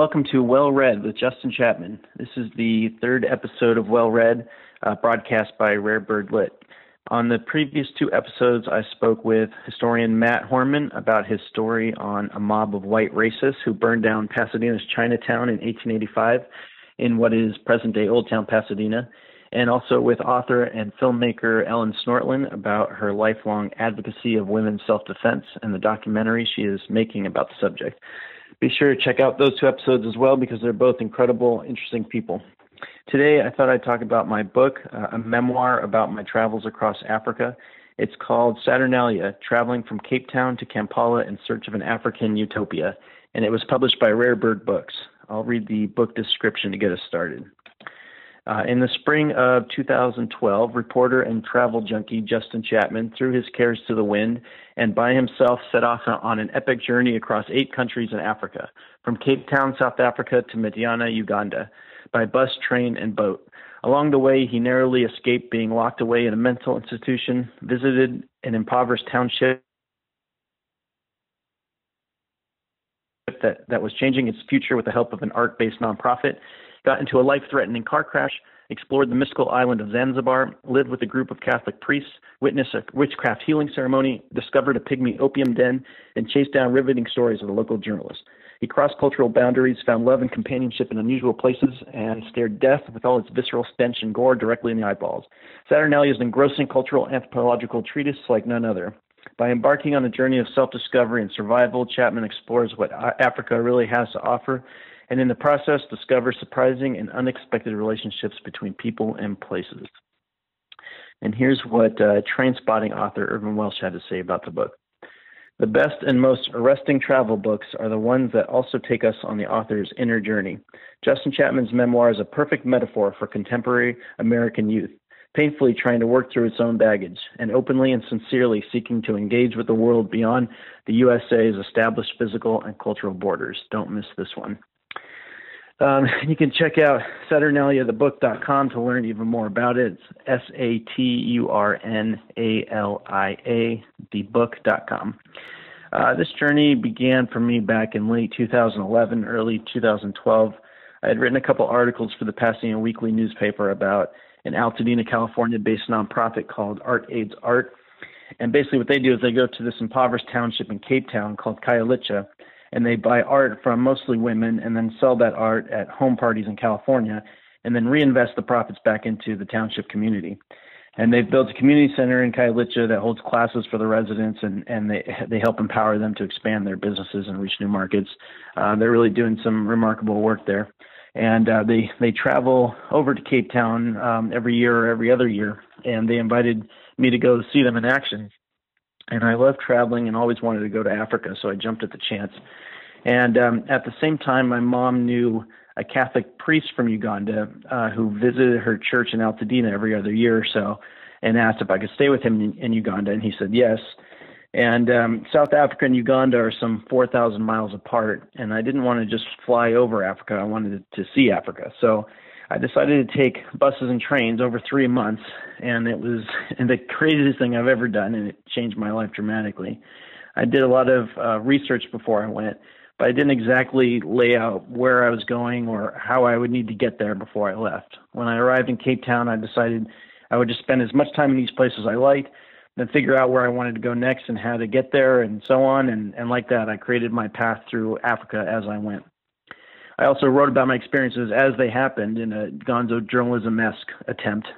Welcome to Well Read with Justin Chapman. This is the third episode of Well Read, uh, broadcast by Rare Bird Lit. On the previous two episodes, I spoke with historian Matt Horman about his story on a mob of white racists who burned down Pasadena's Chinatown in 1885 in what is present day Old Town Pasadena, and also with author and filmmaker Ellen Snortland about her lifelong advocacy of women's self defense and the documentary she is making about the subject be sure to check out those two episodes as well because they're both incredible, interesting people. Today, I thought I'd talk about my book, uh, a memoir about my travels across Africa. It's called Saturnalia Traveling from Cape Town to Kampala in Search of an African Utopia, and it was published by Rare Bird Books. I'll read the book description to get us started. Uh, in the spring of 2012, reporter and travel junkie Justin Chapman threw his cares to the wind and by himself set off on an epic journey across eight countries in Africa, from Cape Town, South Africa to Mityana, Uganda, by bus, train, and boat. Along the way, he narrowly escaped being locked away in a mental institution, visited an impoverished township that, that was changing its future with the help of an art based nonprofit, got into a life threatening car crash, explored the mystical island of Zanzibar, lived with a group of Catholic priests, witnessed a witchcraft healing ceremony, discovered a pygmy opium den, and chased down riveting stories of the local journalist. He crossed cultural boundaries, found love and companionship in unusual places, and stared death with all its visceral stench and gore directly in the eyeballs. Saturnalia is an engrossing cultural anthropological treatise like none other. By embarking on a journey of self discovery and survival, Chapman explores what Africa really has to offer and in the process discover surprising and unexpected relationships between people and places. And here's what uh, Trainspotting author Irvine Welsh had to say about the book. The best and most arresting travel books are the ones that also take us on the author's inner journey. Justin Chapman's memoir is a perfect metaphor for contemporary American youth, painfully trying to work through its own baggage and openly and sincerely seeking to engage with the world beyond the USA's established physical and cultural borders. Don't miss this one. Um, you can check out SaturnaliaTheBook.com to learn even more about it. It's S A T U R N A L I A, thebook.com. Uh, this journey began for me back in late 2011, early 2012. I had written a couple articles for the Pasadena Weekly newspaper about an Altadena, California based nonprofit called Art Aids Art. And basically, what they do is they go to this impoverished township in Cape Town called Khayelitsha and they buy art from mostly women and then sell that art at home parties in California and then reinvest the profits back into the township community. And they've built a community center in Khayelitsha that holds classes for the residents, and, and they they help empower them to expand their businesses and reach new markets. Uh, they're really doing some remarkable work there, and uh, they they travel over to Cape Town um, every year or every other year, and they invited me to go see them in action and I love traveling and always wanted to go to Africa, so I jumped at the chance. And um, at the same time, my mom knew a Catholic priest from Uganda uh, who visited her church in Altadena every other year or so, and asked if I could stay with him in, in Uganda, and he said yes. And um, South Africa and Uganda are some 4,000 miles apart, and I didn't want to just fly over Africa. I wanted to see Africa. So I decided to take buses and trains over three months, and it was the craziest thing I've ever done, and it changed my life dramatically. I did a lot of uh, research before I went, but I didn't exactly lay out where I was going or how I would need to get there before I left. When I arrived in Cape Town, I decided I would just spend as much time in these places I liked, then figure out where I wanted to go next and how to get there, and so on. And, and like that, I created my path through Africa as I went. I also wrote about my experiences as they happened in a gonzo journalism esque attempt.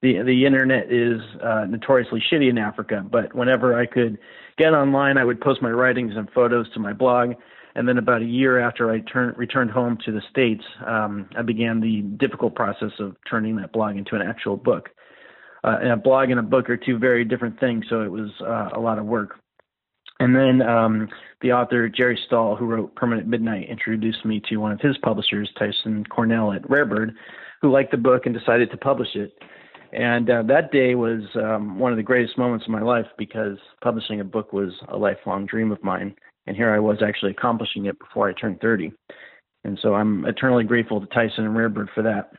The, the internet is uh, notoriously shitty in Africa, but whenever I could get online, I would post my writings and photos to my blog. And then about a year after I turn, returned home to the States, um, I began the difficult process of turning that blog into an actual book. Uh, and a blog and a book are two very different things, so it was uh, a lot of work. And then um, the author Jerry Stahl, who wrote Permanent Midnight, introduced me to one of his publishers, Tyson Cornell at Rarebird, who liked the book and decided to publish it. And uh, that day was um, one of the greatest moments of my life because publishing a book was a lifelong dream of mine. And here I was actually accomplishing it before I turned 30. And so I'm eternally grateful to Tyson and Rarebird for that.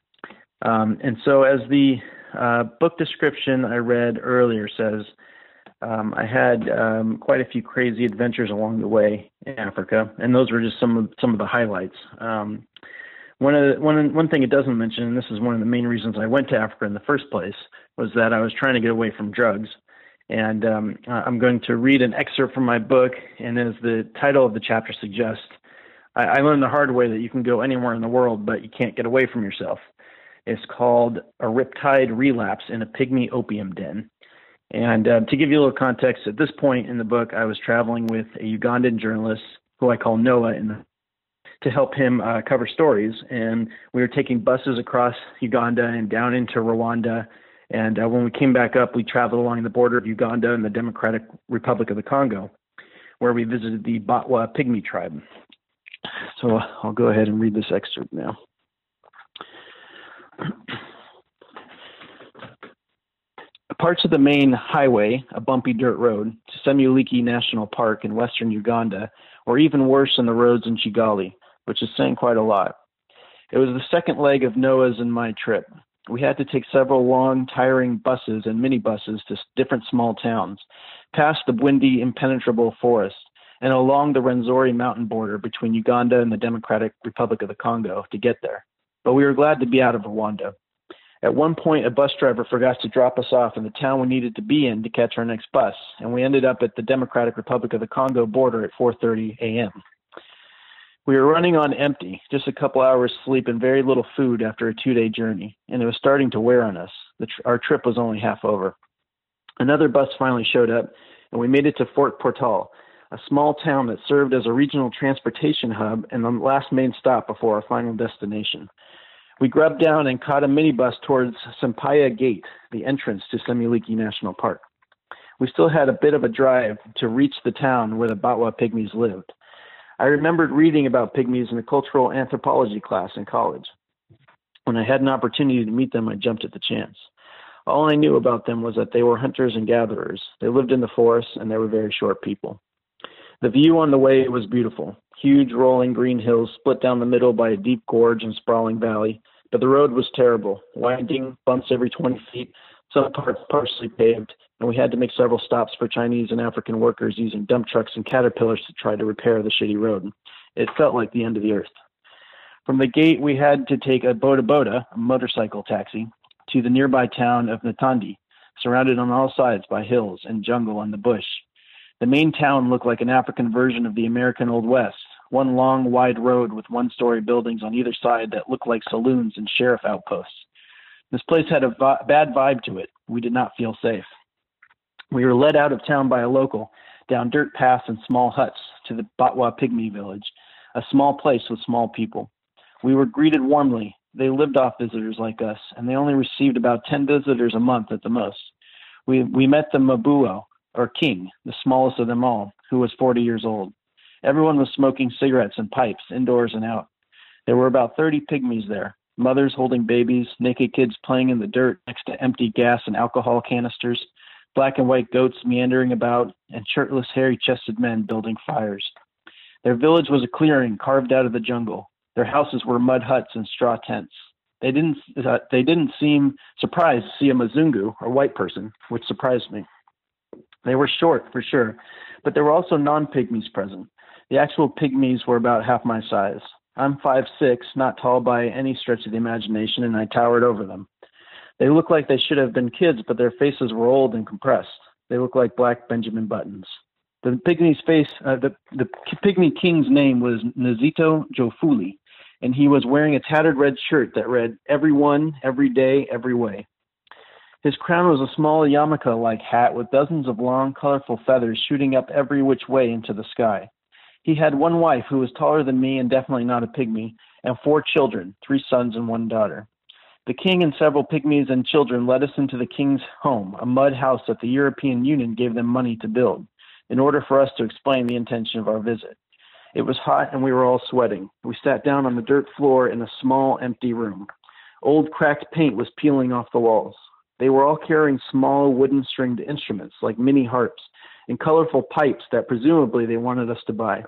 Um, and so, as the uh, book description I read earlier says, um, I had um, quite a few crazy adventures along the way in Africa, and those were just some of some of the highlights. Um, one of the, one one thing it doesn't mention, and this is one of the main reasons I went to Africa in the first place, was that I was trying to get away from drugs. And um, I'm going to read an excerpt from my book, and as the title of the chapter suggests, I, I learned the hard way that you can go anywhere in the world, but you can't get away from yourself. It's called A Riptide Relapse in a Pygmy Opium Den. And uh, to give you a little context, at this point in the book, I was traveling with a Ugandan journalist who I call Noah the, to help him uh, cover stories. And we were taking buses across Uganda and down into Rwanda. And uh, when we came back up, we traveled along the border of Uganda and the Democratic Republic of the Congo, where we visited the Batwa Pygmy tribe. So I'll go ahead and read this excerpt now. Parts of the main highway, a bumpy dirt road, to Semuliki National Park in western Uganda, or even worse than the roads in Kigali, which is saying quite a lot. It was the second leg of Noah's and my trip. We had to take several long, tiring buses and minibuses to different small towns, past the Bwindi, impenetrable forest, and along the Rwenzori mountain border between Uganda and the Democratic Republic of the Congo to get there. But we were glad to be out of Rwanda. At one point, a bus driver forgot to drop us off in the town we needed to be in to catch our next bus, and we ended up at the Democratic Republic of the Congo border at 4:30 a.m. We were running on empty, just a couple hours sleep and very little food after a two-day journey, and it was starting to wear on us. Tr- our trip was only half over. Another bus finally showed up, and we made it to Fort Portal, a small town that served as a regional transportation hub and the last main stop before our final destination. We grubbed down and caught a minibus towards Sempaya Gate, the entrance to Semuliki National Park. We still had a bit of a drive to reach the town where the Batwa pygmies lived. I remembered reading about pygmies in a cultural anthropology class in college. When I had an opportunity to meet them, I jumped at the chance. All I knew about them was that they were hunters and gatherers. They lived in the forest and they were very short people. The view on the way was beautiful. Huge rolling green hills split down the middle by a deep gorge and sprawling valley, but the road was terrible, winding, bumps every 20 feet, some parts partially paved, and we had to make several stops for Chinese and African workers using dump trucks and caterpillars to try to repair the shitty road. It felt like the end of the earth. From the gate, we had to take a boda boda, a motorcycle taxi, to the nearby town of Ntandi, surrounded on all sides by hills and jungle and the bush. The main town looked like an African version of the American Old West, one long, wide road with one story buildings on either side that looked like saloons and sheriff outposts. This place had a vi- bad vibe to it. We did not feel safe. We were led out of town by a local, down dirt paths and small huts to the Batwa Pygmy village, a small place with small people. We were greeted warmly. They lived off visitors like us, and they only received about 10 visitors a month at the most. We, we met the Mabuo, or king, the smallest of them all, who was 40 years old. Everyone was smoking cigarettes and pipes, indoors and out. There were about 30 pygmies there, mothers holding babies, naked kids playing in the dirt next to empty gas and alcohol canisters, black and white goats meandering about, and shirtless, hairy chested men building fires. Their village was a clearing carved out of the jungle. Their houses were mud huts and straw tents. They didn't, uh, they didn't seem surprised to see a Mzungu, or white person, which surprised me. They were short, for sure, but there were also non pygmies present. The actual pygmies were about half my size. I'm five six, not tall by any stretch of the imagination, and I towered over them. They looked like they should have been kids, but their faces were old and compressed. They looked like black Benjamin buttons. The pygmy's face, uh, the, the pygmy king's name was Nazito Jofuli, and he was wearing a tattered red shirt that read, Everyone, every day, every way. His crown was a small yarmulke like hat with dozens of long, colorful feathers shooting up every which way into the sky. He had one wife who was taller than me and definitely not a pygmy, and four children, three sons and one daughter. The king and several pygmies and children led us into the king's home, a mud house that the European Union gave them money to build, in order for us to explain the intention of our visit. It was hot and we were all sweating. We sat down on the dirt floor in a small, empty room. Old cracked paint was peeling off the walls. They were all carrying small wooden stringed instruments like mini harps and colorful pipes that presumably they wanted us to buy.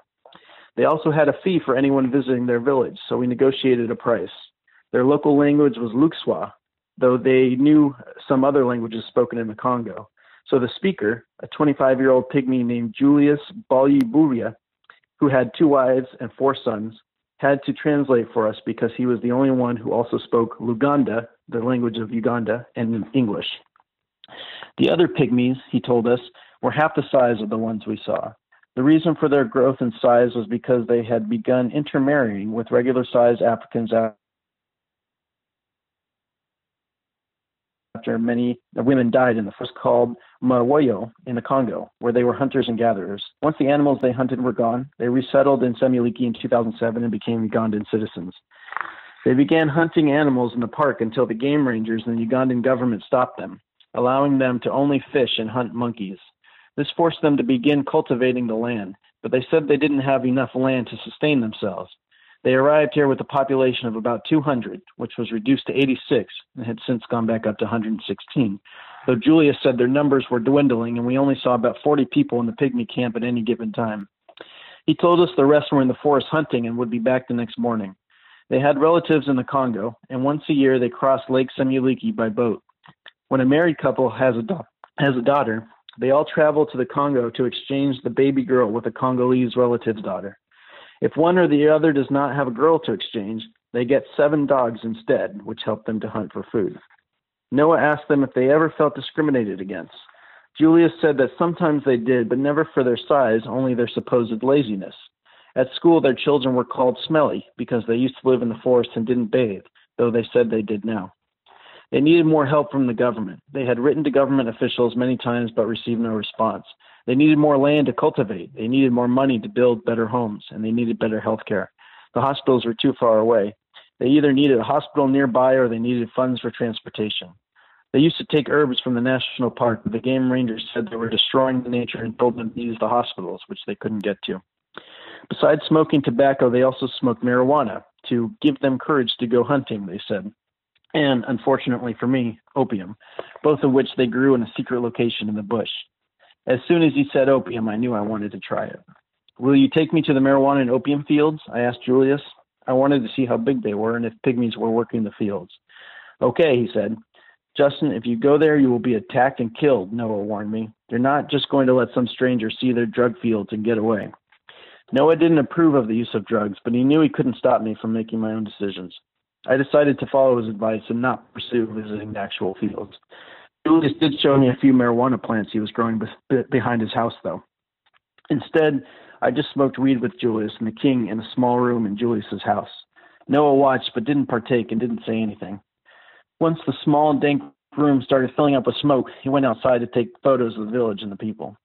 They also had a fee for anyone visiting their village, so we negotiated a price. Their local language was Luxwa, though they knew some other languages spoken in the Congo. So the speaker, a 25 year old pygmy named Julius Balyiburia, who had two wives and four sons, had to translate for us because he was the only one who also spoke Luganda, the language of Uganda, and English. The other pygmies, he told us, were half the size of the ones we saw. The reason for their growth in size was because they had begun intermarrying with regular sized Africans after many women died in the first called Mawoyo in the Congo, where they were hunters and gatherers. Once the animals they hunted were gone, they resettled in Semuliki in 2007 and became Ugandan citizens. They began hunting animals in the park until the game rangers and the Ugandan government stopped them, allowing them to only fish and hunt monkeys. This forced them to begin cultivating the land, but they said they didn't have enough land to sustain themselves. They arrived here with a population of about 200, which was reduced to 86 and had since gone back up to 116. Though Julius said their numbers were dwindling and we only saw about 40 people in the pygmy camp at any given time. He told us the rest were in the forest hunting and would be back the next morning. They had relatives in the Congo, and once a year they crossed Lake Semuliki by boat. When a married couple has a, do- has a daughter, they all travel to the Congo to exchange the baby girl with a Congolese relative's daughter. If one or the other does not have a girl to exchange, they get seven dogs instead, which help them to hunt for food. Noah asked them if they ever felt discriminated against. Julius said that sometimes they did, but never for their size, only their supposed laziness. At school, their children were called smelly because they used to live in the forest and didn't bathe, though they said they did now. They needed more help from the government. They had written to government officials many times but received no response. They needed more land to cultivate. They needed more money to build better homes, and they needed better health care. The hospitals were too far away. They either needed a hospital nearby or they needed funds for transportation. They used to take herbs from the national park, but the game rangers said they were destroying the nature and told them to use the hospitals, which they couldn't get to. Besides smoking tobacco, they also smoked marijuana to give them courage to go hunting, they said and unfortunately for me, opium, both of which they grew in a secret location in the bush. As soon as he said opium, I knew I wanted to try it. Will you take me to the marijuana and opium fields? I asked Julius. I wanted to see how big they were and if pygmies were working the fields. Okay, he said. Justin, if you go there, you will be attacked and killed, Noah warned me. They're not just going to let some stranger see their drug fields and get away. Noah didn't approve of the use of drugs, but he knew he couldn't stop me from making my own decisions. I decided to follow his advice and not pursue visiting the actual fields. Julius did show me a few marijuana plants he was growing be- behind his house, though. Instead, I just smoked weed with Julius and the king in a small room in Julius's house. Noah watched but didn't partake and didn't say anything. Once the small, dank room started filling up with smoke, he went outside to take photos of the village and the people.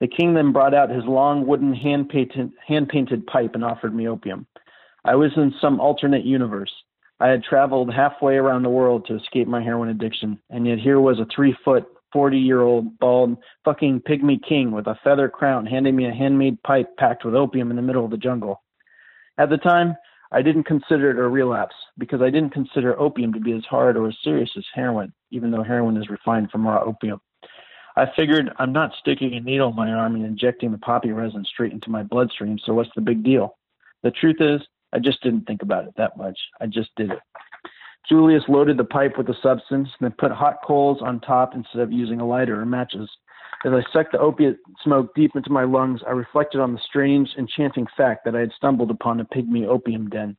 The king then brought out his long wooden hand painted, hand painted pipe and offered me opium. I was in some alternate universe. I had traveled halfway around the world to escape my heroin addiction, and yet here was a three foot, 40 year old, bald, fucking pygmy king with a feather crown handing me a handmade pipe packed with opium in the middle of the jungle. At the time, I didn't consider it a relapse because I didn't consider opium to be as hard or as serious as heroin, even though heroin is refined from raw opium. I figured I'm not sticking a needle in my arm and injecting the poppy resin straight into my bloodstream, so what's the big deal? The truth is, I just didn't think about it that much. I just did it. Julius loaded the pipe with the substance, and then put hot coals on top instead of using a lighter or matches. As I sucked the opiate smoke deep into my lungs, I reflected on the strange, enchanting fact that I had stumbled upon a pygmy opium den.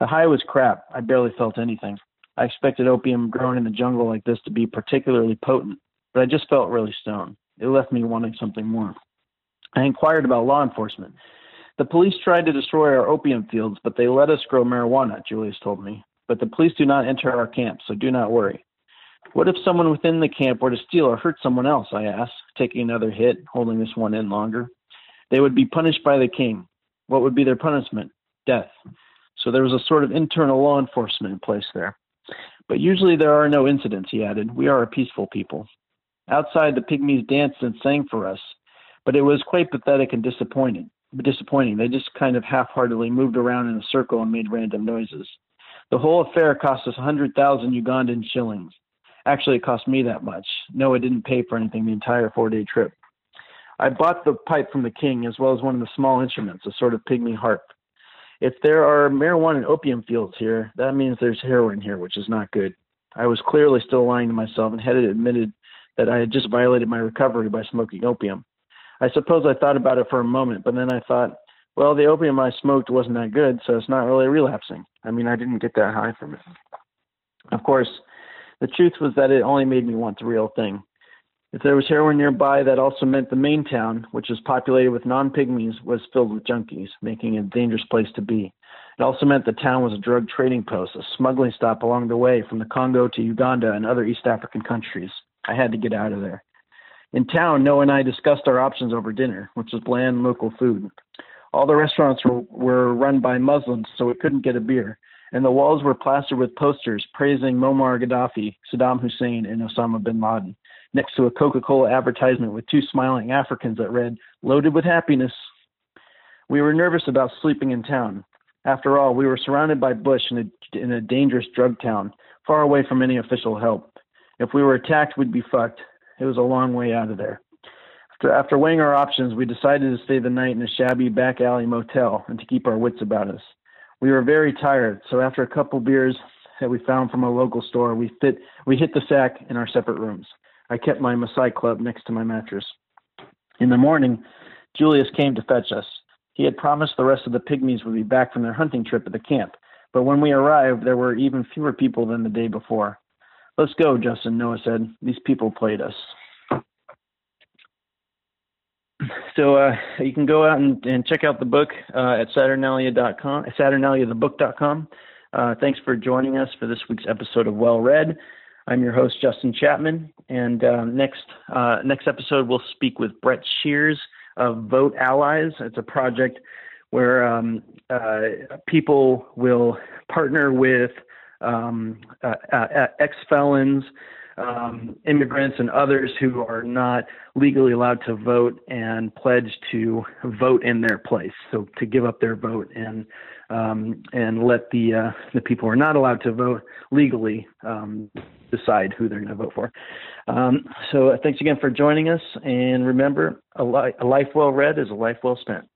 The high was crap. I barely felt anything. I expected opium grown in the jungle like this to be particularly potent, but I just felt really stoned. It left me wanting something more. I inquired about law enforcement. The police tried to destroy our opium fields, but they let us grow marijuana, Julius told me. But the police do not enter our camp, so do not worry. What if someone within the camp were to steal or hurt someone else? I asked, taking another hit, holding this one in longer. They would be punished by the king. What would be their punishment? Death. So there was a sort of internal law enforcement in place there. But usually there are no incidents, he added. We are a peaceful people. Outside, the pygmies danced and sang for us, but it was quite pathetic and disappointing disappointing. They just kind of half-heartedly moved around in a circle and made random noises. The whole affair cost us 100,000 Ugandan shillings. Actually, it cost me that much. No, I didn't pay for anything the entire four-day trip. I bought the pipe from the king as well as one of the small instruments, a sort of pygmy harp. If there are marijuana and opium fields here, that means there's heroin here, which is not good. I was clearly still lying to myself and had admitted that I had just violated my recovery by smoking opium. I suppose I thought about it for a moment, but then I thought, well, the opium I smoked wasn't that good, so it's not really relapsing. I mean, I didn't get that high from it. Of course, the truth was that it only made me want the real thing. If there was heroin nearby, that also meant the main town, which was populated with non pygmies, was filled with junkies, making it a dangerous place to be. It also meant the town was a drug trading post, a smuggling stop along the way from the Congo to Uganda and other East African countries. I had to get out of there. In town, Noah and I discussed our options over dinner, which was bland local food. All the restaurants were, were run by Muslims, so we couldn't get a beer, and the walls were plastered with posters praising Muammar Gaddafi, Saddam Hussein, and Osama bin Laden, next to a Coca Cola advertisement with two smiling Africans that read, Loaded with happiness. We were nervous about sleeping in town. After all, we were surrounded by bush in a, in a dangerous drug town, far away from any official help. If we were attacked, we'd be fucked. It was a long way out of there. After, after weighing our options, we decided to stay the night in a shabby back alley motel and to keep our wits about us. We were very tired, so after a couple beers that we found from a local store, we fit we hit the sack in our separate rooms. I kept my Maasai club next to my mattress. In the morning, Julius came to fetch us. He had promised the rest of the pygmies would be back from their hunting trip at the camp, but when we arrived, there were even fewer people than the day before. Let's go, Justin, Noah said. These people played us. So uh, you can go out and, and check out the book uh, at saturnalia.com, saturnaliathebook.com. Uh, thanks for joining us for this week's episode of Well Read. I'm your host, Justin Chapman, and um, next uh, next episode we'll speak with Brett Shears of Vote Allies. It's a project where um, uh, people will partner with um, uh, uh ex felons, um, immigrants, and others who are not legally allowed to vote and pledge to vote in their place. So to give up their vote and um, and let the uh, the people who are not allowed to vote legally um, decide who they're going to vote for. Um, so uh, thanks again for joining us, and remember, a, li- a life well read is a life well spent.